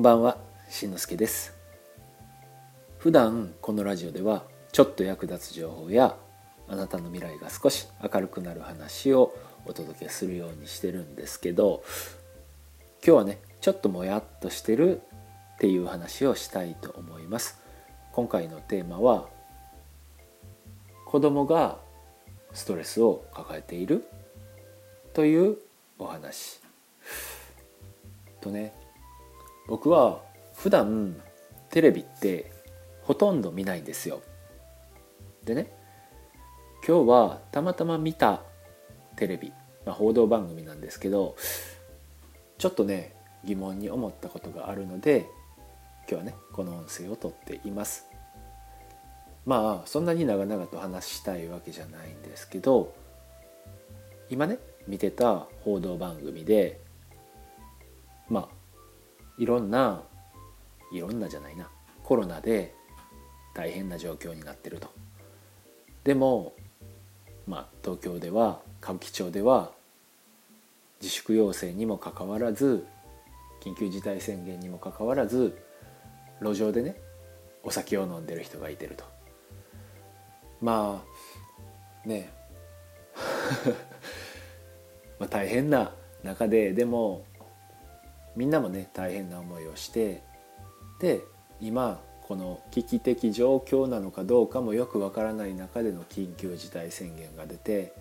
んばんはしんのすけです。普段このラジオではちょっと役立つ情報やあなたの未来が少し明るくなる話をお届けするようにしてるんですけど今日はねちょっともやっとしてるっていう話をしたいと思います。今回のテーマは子供がストレスを抱えているというお話。とね僕は普段テレビってほとんど見ないんですよ。でね今日はたまたま見たテレビ、まあ、報道番組なんですけどちょっとね疑問に思ったことがあるので今日はねこの音声をとっています。まあそんなに長々と話したいわけじゃないんですけど今ね見てた報道番組でまあいろんないろんなじゃないなコロナで大変な状況になってると。でもまあ東京では歌舞伎町では自粛要請にもかかわらず緊急事態宣言にもかかわらず路上でねお酒を飲んでる人がいてるとまあね まあ大変な中ででもみんなもね大変な思いをしてで今この危機的状況なのかどうかもよくわからない中での緊急事態宣言が出て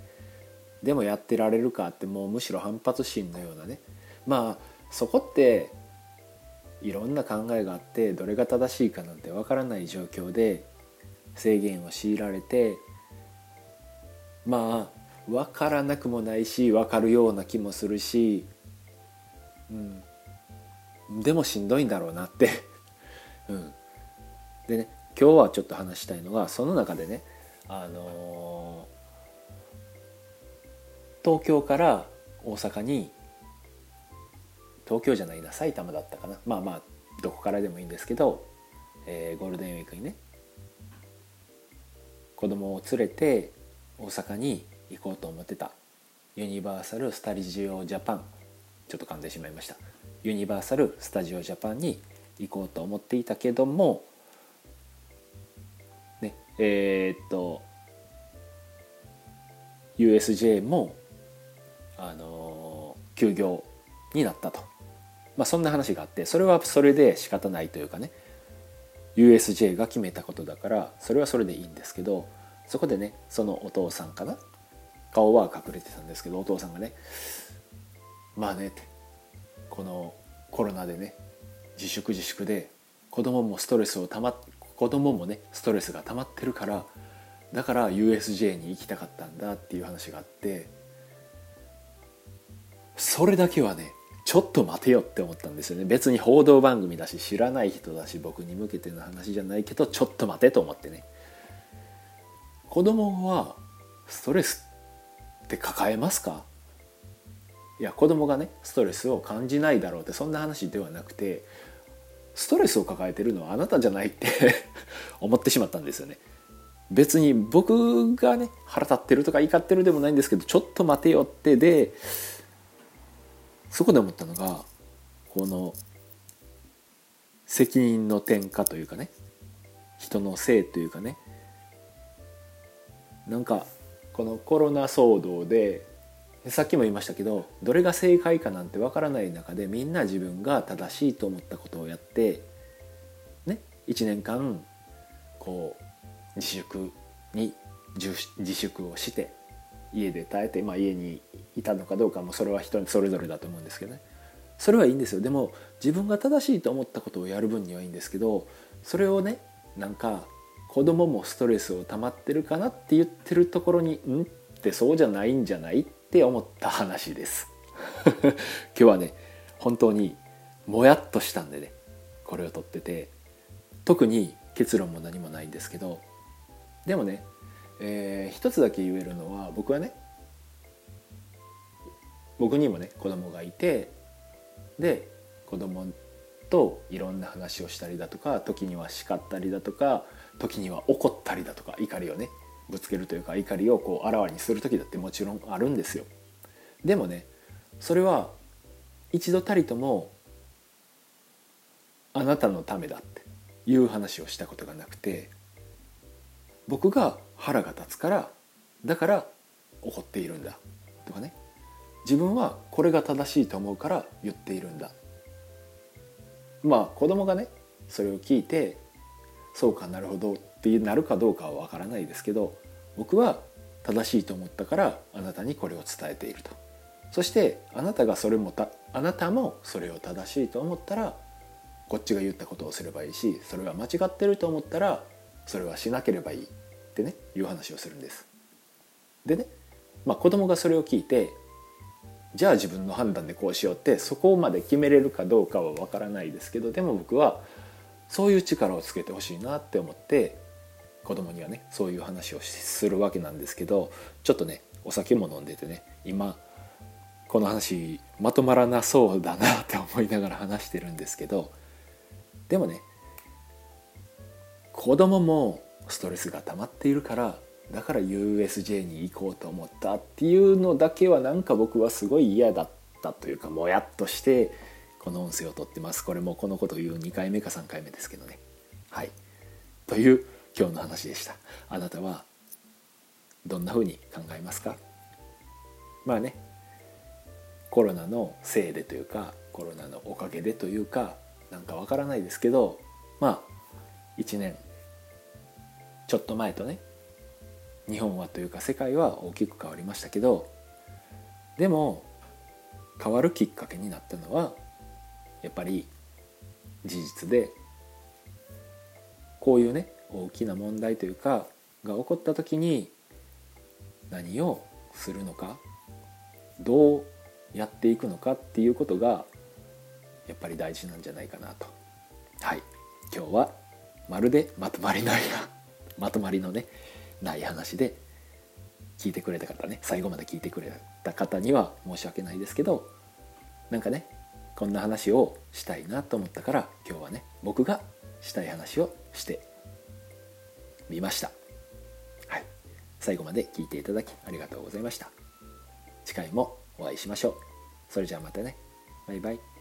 でもやってられるかってもうむしろ反発心のようなね。まあそこっていろんな考えがあってどれが正しいかなんてわからない状況で制限を強いられてまあ分からなくもないし分かるような気もするし、うん、でもしんどいんだろうなって。うん、でね今日はちょっと話したいのがその中でねあのー、東京から大阪に東京じゃないな埼玉だったかな。まあまあどこからでもいいんですけど、えー、ゴールデンウィークにね子供を連れて大阪に行こうと思ってたユニバーサル・スタリジオ・ジャパン。ちょっと噛んでしまいました。ユニバーサル・スタジオ・ジャパンに行こうと思っていたけどもねえー、っと USJ もあの休業になったと、まあ、そんな話があってそれはそれで仕方ないというかね USJ が決めたことだからそれはそれでいいんですけどそこでねそのお父さんかな顔は隠れてたんですけどお父さんがねまあねこのコロナでね自粛自粛で子供もストレスをたま子供もねストレスが溜まってるからだから USJ に行きたかったんだっていう話があってそれだけはねちょっと待てよって思ったんですよね。別に報道番組だし知らない人だし僕に向けての話じゃないけどちょっと待てと思ってね。子供はストレスって抱えますか？いや子供がねストレスを感じないだろうってそんな話ではなくてストレスを抱えてるのはあなたじゃないって 思ってしまったんですよね。別に僕がね腹立ってるとか怒ってるでもないんですけどちょっと待てよってでそこで思ったのがこの責任の転嫁というかね人のせいというかねなんかこのコロナ騒動でさっきも言いましたけどどれが正解かなんてわからない中でみんな自分が正しいと思ったことをやってね1年間こう自粛に自粛をして家で耐えて、まあ、家にいたのかどうかもそれは人それぞれだと思うんですけどね。それはいいんですよ。でも自分が正しいと思ったことをやる分にはいいんですけどそれをねなんか子供もストレスを溜まってるかなって言ってるところに「ん?」ってそうじゃないんじゃない？っって思った話です。今日はね本当にもやっとしたんでねこれを撮ってて特に結論も何もないんですけどでもね、えー、一つだけ言えるのは僕はね僕にもね子供がいてで子供といろんな話をしたりだとか時には叱ったりだとか時には怒ったりだとか怒りをねぶつけるというか怒りをこうあらわにする時だってもちろんあるんですよ。でもねそれは一度たりともあなたのためだっていう話をしたことがなくて僕が腹が立つからだから怒っているんだとかね自分はこれが正しいと思うから言っているんだまあ子供がねそれを聞いてそうかなるほどってなるかどうかはわからないですけど僕は正しいと思ったからあなたにこれを伝えているとそしてあなたがそれもたあなたもそれを正しいと思ったらこっちが言ったことをすればいいしそれが間違ってると思ったらそれはしなければいいってねいう話をするんです。でね、まあ、子供がそれを聞いてじゃあ自分の判断でこうしようってそこまで決めれるかどうかは分からないですけどでも僕はそういう力をつけてほしいなって思って子供にはねそういう話をするわけなんですけどちょっとねお酒も飲んでてね今この話まとまらなそうだなって思いながら話してるんですけどでもね子供もストレスが溜まっているからだから USJ に行こうと思ったっていうのだけはなんか僕はすごい嫌だったというかもやっとしてこの音声を撮ってます。これもこのことを言う2回目か3回目ですけどね。はい。という今日の話でした。あなたはどんな風に考えますか？まあね。コロナのせいでというかコロナのおかげでというかなんかわからないですけどまあ1年ちょっと前とね日本はというか世界は大きく変わりましたけどでも変わるきっかけになったのはやっぱり事実でこういうね大きな問題というかが起こった時に何をするのかどうやっていくのかっていうことがやっぱり大事なんじゃないかなと。はい。今日はまるでまとまりない まとまりのねない話で聞いてくれた方ね最後まで聞いてくれた方には申し訳ないですけどなんかねこんな話をしたいなと思ったから今日はね僕がしたい話をしてみました。はい、最後まで聞いていただきありがとうございました。次回もお会いしましょう。それじゃあまたね。バイバイ。